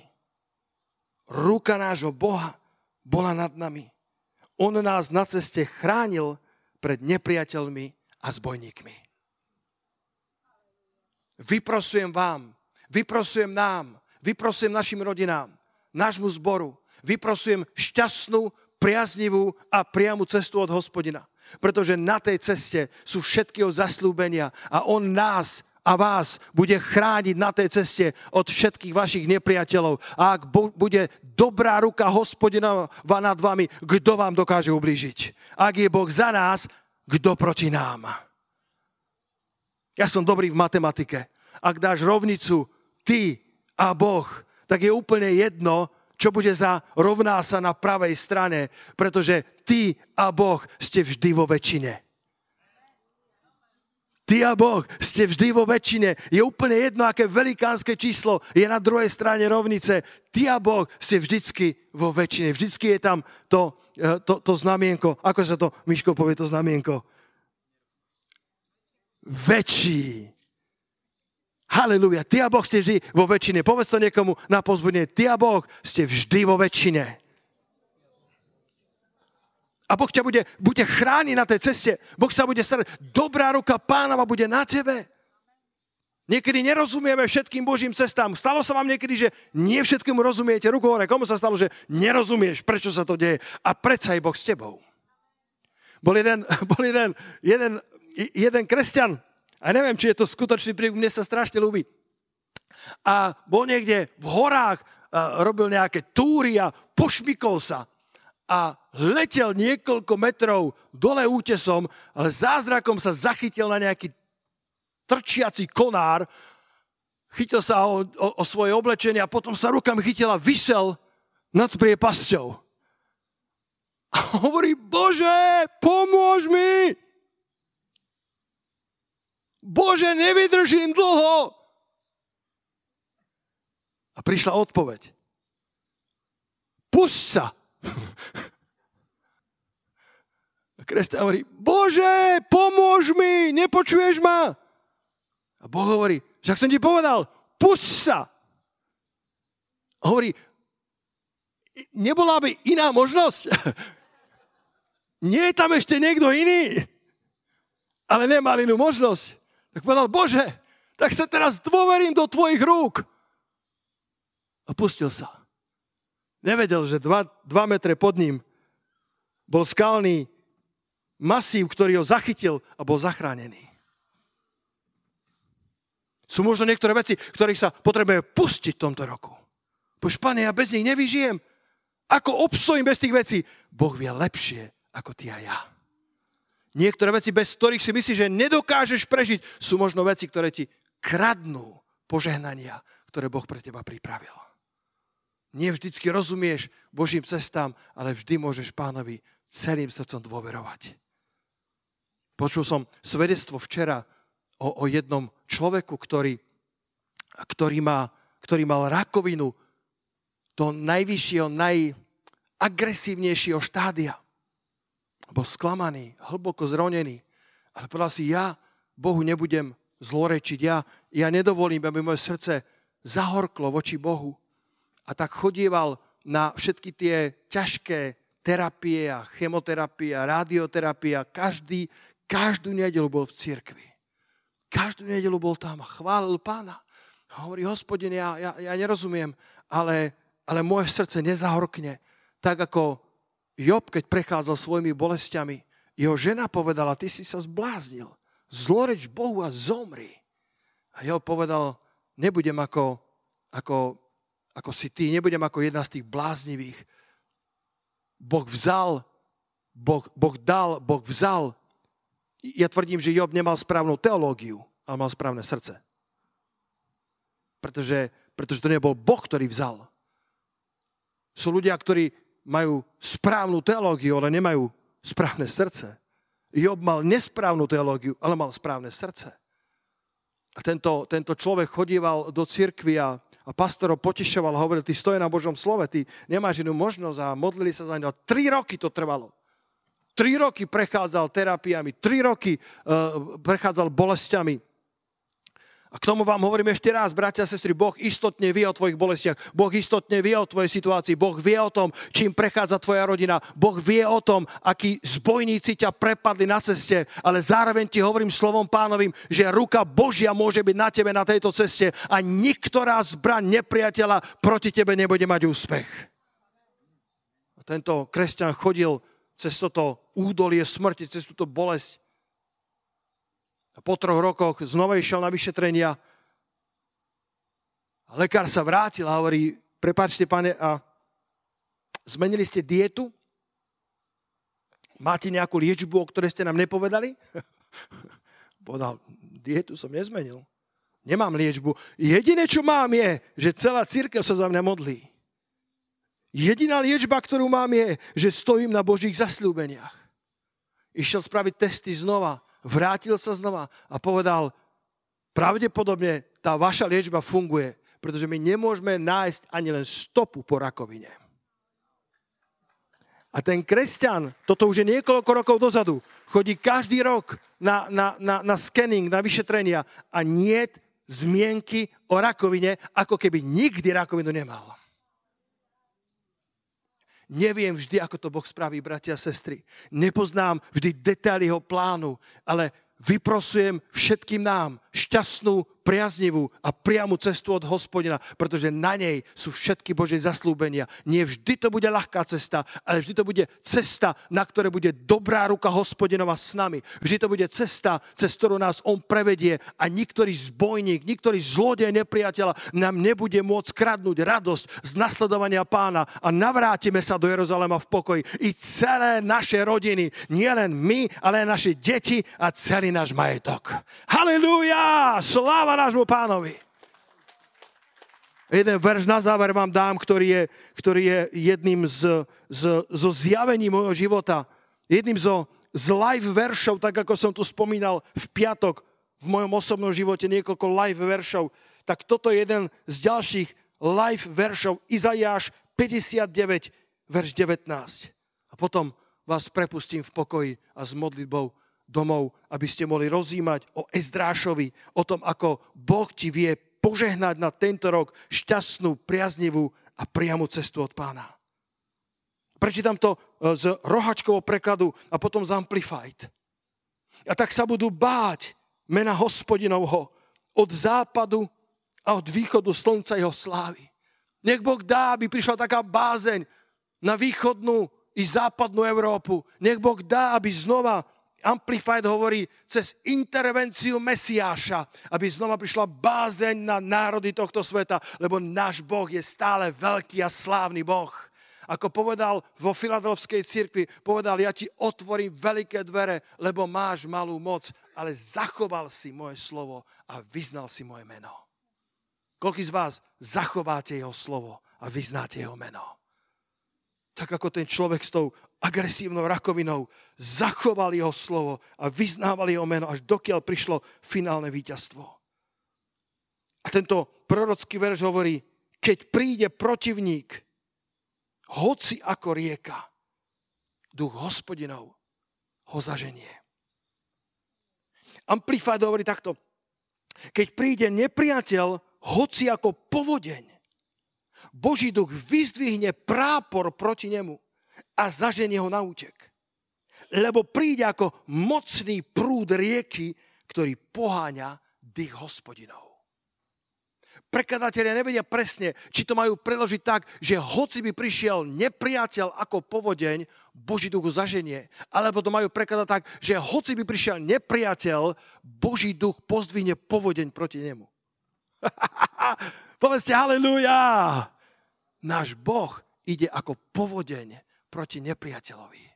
Ruka nášho Boha bola nad nami. On nás na ceste chránil pred nepriateľmi a zbojníkmi. Vyprosujem vám, vyprosujem nám, vyprosujem našim rodinám, nášmu zboru, vyprosujem šťastnú, priaznivú a priamu cestu od hospodina. Pretože na tej ceste sú všetky jeho zaslúbenia a on nás a vás bude chrániť na tej ceste od všetkých vašich nepriateľov. A ak bude dobrá ruka hospodina nad vami, kto vám dokáže ublížiť? Ak je Boh za nás, kto proti nám? Ja som dobrý v matematike. Ak dáš rovnicu ty a Boh, tak je úplne jedno, čo bude za rovná sa na pravej strane, pretože ty a Boh ste vždy vo väčšine. Ty a Boh ste vždy vo väčšine. Je úplne jedno, aké velikánske číslo je na druhej strane rovnice. Ty a Boh ste vždycky vo väčšine. Vždycky je tam to, eh, to, to znamienko. Ako sa to, Miško povie, to znamienko? Väčší. Haleluja. Ty a Boh ste vždy vo väčšine. Povedz to niekomu na pozbudenie. Ty a Boh ste vždy vo väčšine. A Boh ťa bude, bude chrániť na tej ceste. Boh sa bude starať. Dobrá ruka pánova bude na tebe. Niekedy nerozumieme všetkým Božím cestám. Stalo sa vám niekedy, že nie všetkému rozumiete. Ruku hore, komu sa stalo, že nerozumieš, prečo sa to deje. A predsa je Boh s tebou. Bol jeden, bol jeden, jeden, jeden kresťan, a neviem, či je to skutočný príbeh, mne sa strašne ľúbi. A bol niekde v horách, robil nejaké túry a pošmykol sa a letel niekoľko metrov dole útesom, ale zázrakom sa zachytil na nejaký trčiaci konár, chytil sa o, o, o svoje oblečenie a potom sa rukami chytil a vysel nad priepasťou. A hovorí, Bože, pomôž mi! Bože, nevydržím dlho. A prišla odpoveď. Pusť sa. A kresťan hovorí, Bože, pomôž mi, nepočuješ ma? A Boh hovorí, však som ti povedal, pusť sa. A hovorí, nebola by iná možnosť? Nie je tam ešte niekto iný, ale nemal inú možnosť. Tak povedal, Bože, tak sa teraz dôverím do tvojich rúk. A pustil sa. Nevedel, že dva, metre pod ním bol skalný masív, ktorý ho zachytil a bol zachránený. Sú možno niektoré veci, ktorých sa potrebuje pustiť v tomto roku. Bož, pane, ja bez nich nevyžijem. Ako obstojím bez tých vecí? Boh vie lepšie ako ty a ja. Niektoré veci, bez ktorých si myslíš, že nedokážeš prežiť, sú možno veci, ktoré ti kradnú požehnania, ktoré Boh pre teba pripravil. Nie vždycky rozumieš Božím cestám, ale vždy môžeš pánovi celým srdcom dôverovať. Počul som svedectvo včera o, o jednom človeku, ktorý, ktorý, má, ktorý mal rakovinu do najvyššieho, najagresívnejšieho štádia. Bol sklamaný, hlboko zronený, ale povedal si, ja Bohu nebudem zlorečiť, ja, ja nedovolím, aby moje srdce zahorklo voči Bohu. A tak chodieval na všetky tie ťažké terapie a chemoterapie a radioterapia. Každý, Každú nedelu bol v cirkvi. Každú nedelu bol tam a chválil pána. A hovorí, hospodin, ja, ja, ja nerozumiem, ale, ale moje srdce nezahorkne. Tak ako Job, keď prechádzal svojimi bolestiami, jeho žena povedala, ty si sa zbláznil. Zloreč Bohu a zomri. A Job povedal, nebudem ako, ako, ako si ty, nebudem ako jedna z tých bláznivých. Boh vzal, boh, boh dal, Boh vzal ja tvrdím, že Job nemal správnu teológiu, ale mal správne srdce. Pretože, pretože to nebol Boh, ktorý vzal. Sú ľudia, ktorí majú správnu teológiu, ale nemajú správne srdce. Job mal nesprávnu teológiu, ale mal správne srdce. A tento, tento človek chodíval do cirkvi a, a pastor ho potešoval a hovoril, ty stojí na Božom slove, ty nemáš inú možnosť a modlili sa za ňo. Tri roky to trvalo. Tri roky prechádzal terapiami, tri roky uh, prechádzal bolestiami. A k tomu vám hovorím ešte raz, bratia a sestry, Boh istotne vie o tvojich bolestiach, Boh istotne vie o tvojej situácii, Boh vie o tom, čím prechádza tvoja rodina, Boh vie o tom, akí zbojníci ťa prepadli na ceste, ale zároveň ti hovorím slovom pánovým, že ruka Božia môže byť na tebe na tejto ceste a niktorá zbraň nepriateľa proti tebe nebude mať úspech. A tento kresťan chodil cez toto údolie smrti, cez túto bolesť. A po troch rokoch znova išiel na vyšetrenia. A lekár sa vrátil a hovorí, prepáčte, pane, a zmenili ste dietu? Máte nejakú liečbu, o ktorej ste nám nepovedali? Povedal, dietu som nezmenil. Nemám liečbu. Jediné, čo mám, je, že celá církev sa za mňa modlí. Jediná liečba, ktorú mám, je, že stojím na Božích zasľúbeniach. Išiel spraviť testy znova, vrátil sa znova a povedal, pravdepodobne tá vaša liečba funguje, pretože my nemôžeme nájsť ani len stopu po rakovine. A ten kresťan, toto už je niekoľko rokov dozadu, chodí každý rok na, na, na, na scanning, na vyšetrenia a nie zmienky o rakovine, ako keby nikdy rakovinu nemal. Neviem vždy, ako to Boh spraví, bratia a sestry. Nepoznám vždy detaily jeho plánu, ale vyprosujem všetkým nám šťastnú priaznivú a priamu cestu od hospodina, pretože na nej sú všetky Božie zaslúbenia. Nie vždy to bude ľahká cesta, ale vždy to bude cesta, na ktoré bude dobrá ruka hospodinova s nami. Vždy to bude cesta, cez ktorú nás on prevedie a niktorý zbojník, niktorý zlodej nepriateľa nám nebude môcť kradnúť radosť z nasledovania pána a navrátime sa do Jeruzalema v pokoji. I celé naše rodiny, nielen my, ale aj naše deti a celý náš majetok. Halelúja! Sláva nášmu pánovi. Jeden verš na záver vám dám, ktorý je, ktorý je jedným z, z, zo zjavení môjho života. Jedným zo, z live veršov, tak ako som tu spomínal v piatok v mojom osobnom živote niekoľko live veršov, tak toto je jeden z ďalších live veršov. Izajáš 59, verš 19. A potom vás prepustím v pokoji a s modlitbou domov, aby ste mohli rozímať o Ezdrášovi, o tom, ako Boh ti vie požehnať na tento rok šťastnú, priaznivú a priamu cestu od pána. Prečítam to e, z rohačkového prekladu a potom z Amplified. A tak sa budú báť mena hospodinovho od západu a od východu slnca jeho slávy. Nech Boh dá, aby prišla taká bázeň na východnú i západnú Európu. Nech Boh dá, aby znova Amplified hovorí cez intervenciu Mesiáša, aby znova prišla bázeň na národy tohto sveta, lebo náš Boh je stále veľký a slávny Boh. Ako povedal vo Filadelfskej cirkvi, povedal, ja ti otvorím veľké dvere, lebo máš malú moc, ale zachoval si moje slovo a vyznal si moje meno. Koľký z vás zachováte jeho slovo a vyznáte jeho meno? Tak ako ten človek s tou agresívnou rakovinou zachoval jeho slovo a vyznával jeho meno, až dokiaľ prišlo finálne víťazstvo. A tento prorocký verš hovorí, keď príde protivník, hoci ako rieka, duch hospodinov ho zaženie. Amplified hovorí takto, keď príde nepriateľ, hoci ako povodeň, Boží duch vyzdvihne prápor proti nemu a zaženie ho na útek. Lebo príde ako mocný prúd rieky, ktorý poháňa dých hospodinov. Prekladatelia nevedia presne, či to majú preložiť tak, že hoci by prišiel nepriateľ ako povodeň, Boží duch zaženie. Alebo to majú prekladať tak, že hoci by prišiel nepriateľ, Boží duch pozdvihne povodeň proti nemu. Povedzte halleluja! Náš Boh ide ako povodeň proti nepriateľovi.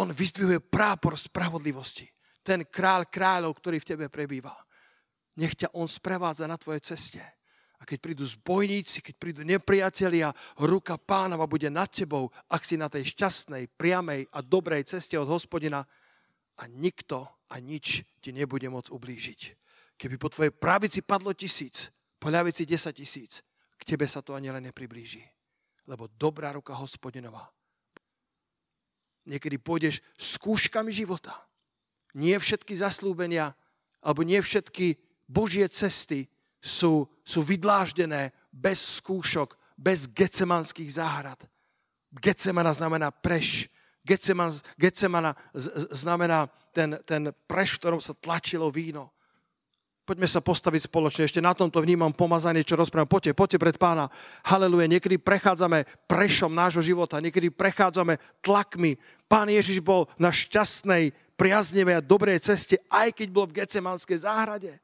On vyzdvihuje prápor spravodlivosti. Ten kráľ kráľov, ktorý v tebe prebýva. Nech ťa on sprevádza na tvojej ceste. A keď prídu zbojníci, keď prídu nepriatelia, ruka pánova bude nad tebou, ak si na tej šťastnej, priamej a dobrej ceste od hospodina a nikto a nič ti nebude môcť ublížiť. Keby po tvojej pravici padlo tisíc, po ľavici desať tisíc, k tebe sa to ani len nepriblíži. Lebo dobrá ruka hospodinová Niekedy pôjdeš skúškami života. Nie všetky zaslúbenia, alebo nie všetky Božie cesty sú, sú vydláždené bez skúšok, bez gecemanských záhrad. Gecemana znamená preš. Geceman, Gecemana znamená ten, ten preš, v ktorom sa tlačilo víno. Poďme sa postaviť spoločne. Ešte na tomto vnímam pomazanie, čo rozprávam. Poďte, poďte pred pána. Haleluje. Niekedy prechádzame prešom nášho života. Niekedy prechádzame tlakmi. Pán Ježiš bol na šťastnej, priaznevej a dobrej ceste, aj keď bol v Gecemanskej záhrade.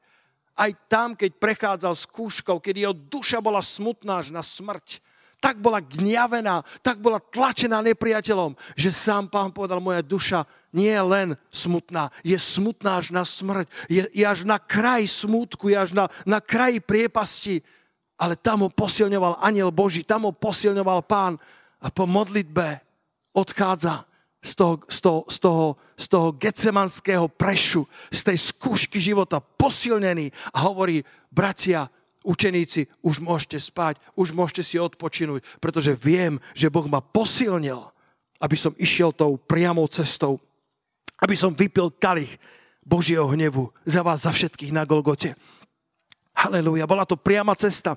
Aj tam, keď prechádzal skúškou, keď jeho duša bola smutná až na smrť tak bola gňavená, tak bola tlačená nepriateľom, že sám pán povedal, moja duša nie je len smutná, je smutná až na smrť, je, je až na kraj smutku, je až na, na kraji priepasti, ale tam ho posilňoval aniel Boží, tam ho posilňoval pán. A po modlitbe odchádza z toho, z toho, z toho, z toho gecemanského prešu, z tej skúšky života posilnený a hovorí, bratia, učeníci, už môžete spať, už môžete si odpočinúť, pretože viem, že Boh ma posilnil, aby som išiel tou priamou cestou, aby som vypil kalich Božieho hnevu za vás, za všetkých na Golgote. Halelúja, bola to priama cesta.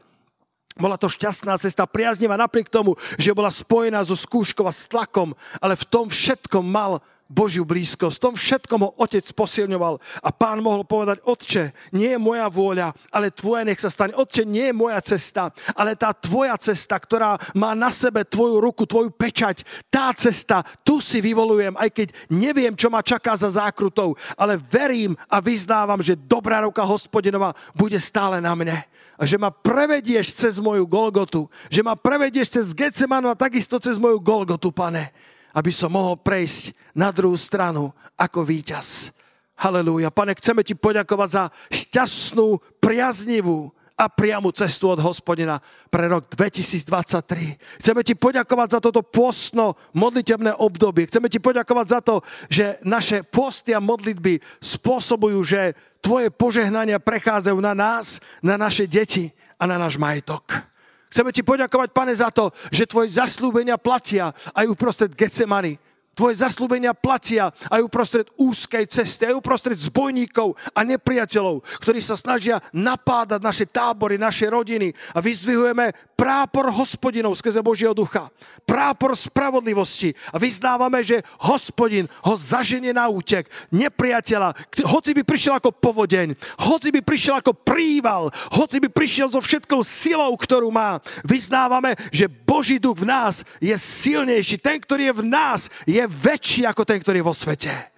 Bola to šťastná cesta, priaznivá napriek tomu, že bola spojená so skúškou a s tlakom, ale v tom všetkom mal Božiu blízkosť. V tom všetkom ho otec posilňoval. A pán mohol povedať, otče, nie je moja vôľa, ale tvoje nech sa stane. Otče, nie je moja cesta, ale tá tvoja cesta, ktorá má na sebe tvoju ruku, tvoju pečať, tá cesta, tu si vyvolujem, aj keď neviem, čo ma čaká za zákrutou, ale verím a vyznávam, že dobrá ruka hospodinova bude stále na mne a že ma prevedieš cez moju Golgotu, že ma prevedieš cez Getsemanu a takisto cez moju Golgotu, pane aby som mohol prejsť na druhú stranu ako víťaz. Halelúja. Pane, chceme ti poďakovať za šťastnú, priaznivú a priamu cestu od hospodina pre rok 2023. Chceme ti poďakovať za toto pôstno modlitebné obdobie. Chceme ti poďakovať za to, že naše posty a modlitby spôsobujú, že tvoje požehnania prechádzajú na nás, na naše deti a na náš majetok. Chceme ti poďakovať, pane, za to, že tvoje zaslúbenia platia aj uprostred Getsemany. Tvoje zaslúbenia platia aj uprostred úzkej cesty, aj uprostred zbojníkov a nepriateľov, ktorí sa snažia napádať naše tábory, naše rodiny. A vyzdvihujeme prápor hospodinov skrze Božieho ducha. Prápor spravodlivosti. A vyznávame, že hospodin ho zaženie na útek. Nepriateľa, hoci by prišiel ako povodeň, hoci by prišiel ako príval, hoci by prišiel so všetkou silou, ktorú má. Vyznávame, že Boží duch v nás je silnejší. Ten, ktorý je v nás, je väčší ako ten, ktorý je vo svete.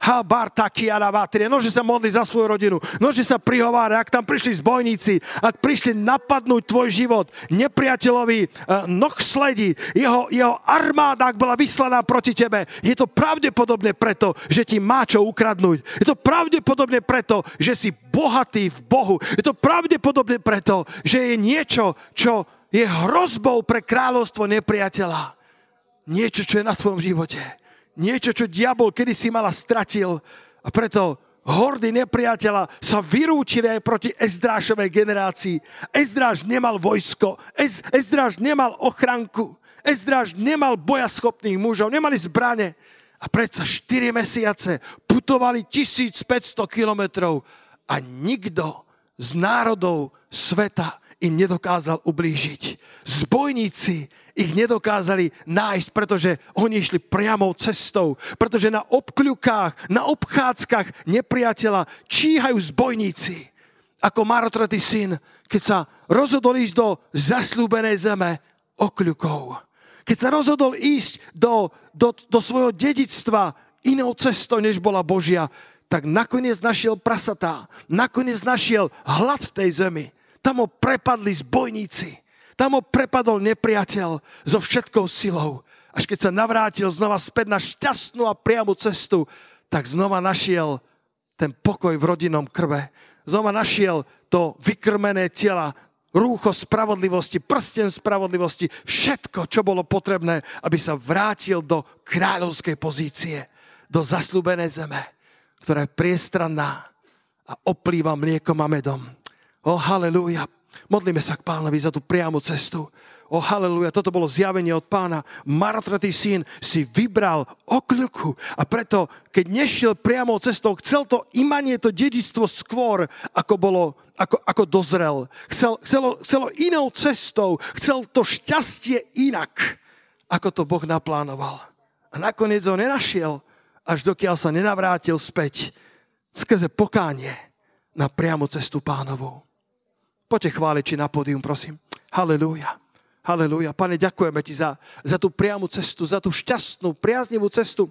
Ha, Nože sa modli za svoju rodinu. Nože sa prihovára, ak tam prišli zbojníci, ak prišli napadnúť tvoj život, nepriateľovi uh, noh sledí, jeho, jeho armáda, ak bola vyslaná proti tebe, je to pravdepodobne preto, že ti má čo ukradnúť. Je to pravdepodobne preto, že si bohatý v Bohu. Je to pravdepodobne preto, že je niečo, čo je hrozbou pre kráľovstvo nepriateľa. Niečo, čo je na tvojom živote. Niečo, čo diabol kedysi mala stratil a preto hordy nepriateľa sa vyrúčili aj proti Ezdrášovej generácii. Ezdráž nemal vojsko, Ez, Ezdráž nemal ochranku, Ezdráž nemal bojaschopných mužov, nemali zbrane. A predsa 4 mesiace putovali 1500 kilometrov a nikto z národov sveta im nedokázal ublížiť. Zbojníci ich nedokázali nájsť, pretože oni išli priamou cestou, pretože na obkľukách, na obchádzkach nepriateľa číhajú zbojníci. Ako marotretý syn, keď sa rozhodol ísť do zasľúbenej zeme okľukov. Keď sa rozhodol ísť do, do, do svojho dedictva inou cestou, než bola Božia, tak nakoniec našiel prasatá, nakoniec našiel hlad v tej zemi. Tam ho prepadli zbojníci. Tam ho prepadol nepriateľ so všetkou silou. Až keď sa navrátil znova späť na šťastnú a priamu cestu, tak znova našiel ten pokoj v rodinnom krve. Znova našiel to vykrmené tela, rúcho spravodlivosti, prsten spravodlivosti, všetko, čo bolo potrebné, aby sa vrátil do kráľovskej pozície, do zaslúbenej zeme, ktorá je priestranná a oplýva mliekom a medom. O, halleluja. Modlíme sa k pánovi za tú priamu cestu. O haleluja, toto bolo zjavenie od pána. Marotratý syn si vybral okľuku a preto, keď nešiel priamou cestou, chcel to imanie, to dedictvo skôr, ako, bolo, ako, ako dozrel. Chcel, chcelo, chcelo inou cestou, chcel to šťastie inak, ako to Boh naplánoval. A nakoniec ho nenašiel, až dokiaľ sa nenavrátil späť skrze pokánie na priamu cestu pánovou. Poďte chváliť, či na pódium, prosím. Halelúja. Halelúja. Pane, ďakujeme ti za, za tú priamu cestu, za tú šťastnú, priaznivú cestu.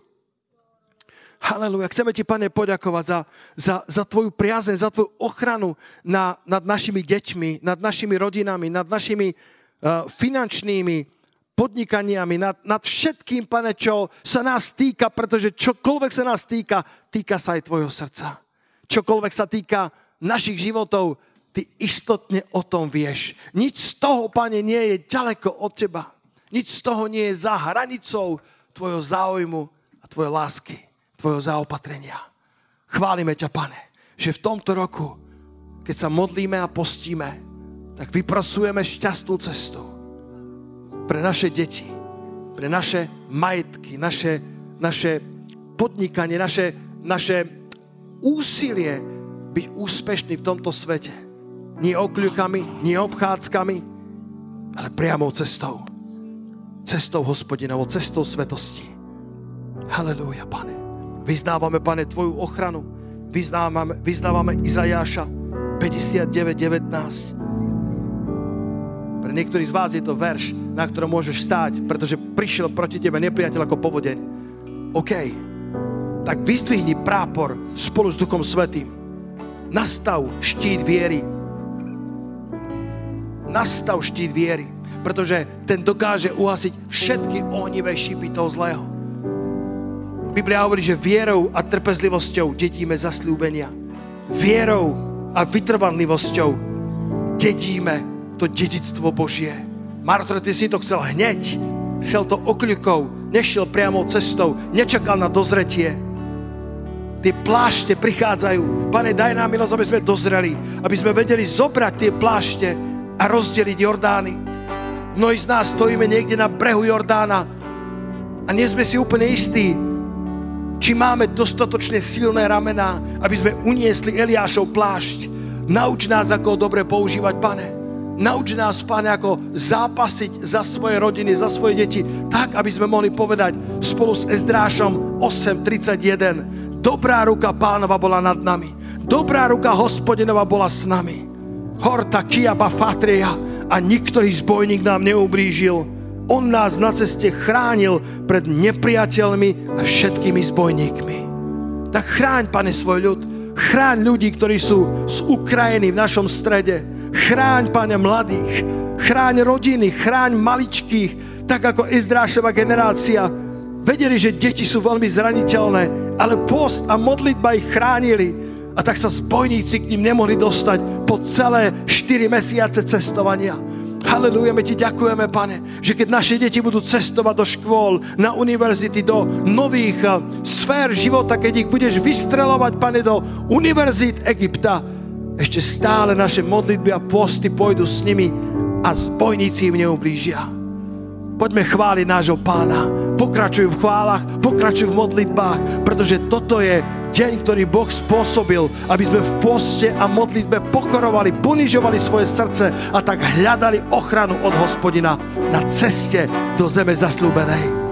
Halelúja. Chceme ti, pane, poďakovať za, za, za tvoju priazeň, za tvoju ochranu na, nad našimi deťmi, nad našimi rodinami, nad našimi uh, finančnými podnikaniami, nad, nad všetkým, pane, čo sa nás týka, pretože čokoľvek sa nás týka, týka sa aj tvojho srdca. Čokoľvek sa týka našich životov, ty istotne o tom vieš. Nič z toho, pane, nie je ďaleko od teba. Nič z toho nie je za hranicou tvojho záujmu a tvojej lásky, tvojho zaopatrenia. Chválime ťa, pane, že v tomto roku, keď sa modlíme a postíme, tak vyprosujeme šťastnú cestu pre naše deti, pre naše majetky, naše, naše podnikanie, naše, naše úsilie byť úspešný v tomto svete nie okľukami, nie obchádzkami, ale priamou cestou. Cestou hospodinovou, cestou svetosti. Halelúja, pane. Vyznávame, pane, Tvoju ochranu. Vyznávame, vyznávame Izajáša 59.19. Pre niektorých z vás je to verš, na ktorom môžeš stáť, pretože prišiel proti tebe nepriateľ ako povodeň. OK, tak vystvihni prápor spolu s Duchom Svetým. Nastav štít viery nastav štít viery, pretože ten dokáže uhasiť všetky ohnivé šípy toho zlého. Biblia hovorí, že vierou a trpezlivosťou dedíme zasľúbenia. Vierou a vytrvanlivosťou dedíme to dedictvo Božie. Martr, ty si to chcel hneď, chcel to okľukou, nešiel priamou cestou, nečakal na dozretie. Tie plášte prichádzajú. Pane, daj nám milosť, aby sme dozreli, aby sme vedeli zobrať tie plášte a rozdeliť Jordány. Mnohí z nás stojíme niekde na brehu Jordána a nie sme si úplne istí, či máme dostatočne silné ramená, aby sme uniesli Eliášov plášť. Nauč nás, ako ho dobre používať, pane. Nauč nás, pane, ako zápasiť za svoje rodiny, za svoje deti, tak, aby sme mohli povedať spolu s Ezdrášom 8.31. Dobrá ruka pánova bola nad nami. Dobrá ruka hospodinova bola s nami. Horta Kiaba Fatria a niktorý zbojník nám neublížil. On nás na ceste chránil pred nepriateľmi a všetkými zbojníkmi. Tak chráň, pane, svoj ľud. Chráň ľudí, ktorí sú z Ukrajiny v našom strede. Chráň, pane, mladých. Chráň rodiny, chráň maličkých, tak ako Izdrášova generácia. Vedeli, že deti sú veľmi zraniteľné, ale post a modlitba ich chránili a tak sa zbojníci k ním nemohli dostať po celé 4 mesiace cestovania. Halelujeme my ti ďakujeme, pane, že keď naše deti budú cestovať do škôl, na univerzity, do nových uh, sfér života, keď ich budeš vystrelovať, pane, do univerzít Egypta, ešte stále naše modlitby a posty pôjdu s nimi a zbojníci im neublížia. Poďme chváliť nášho pána. Pokračuj v chválach, pokračuj v modlitbách, pretože toto je deň, ktorý Boh spôsobil, aby sme v poste a modlitbe pokorovali, ponižovali svoje srdce a tak hľadali ochranu od hospodina na ceste do zeme zaslúbenej.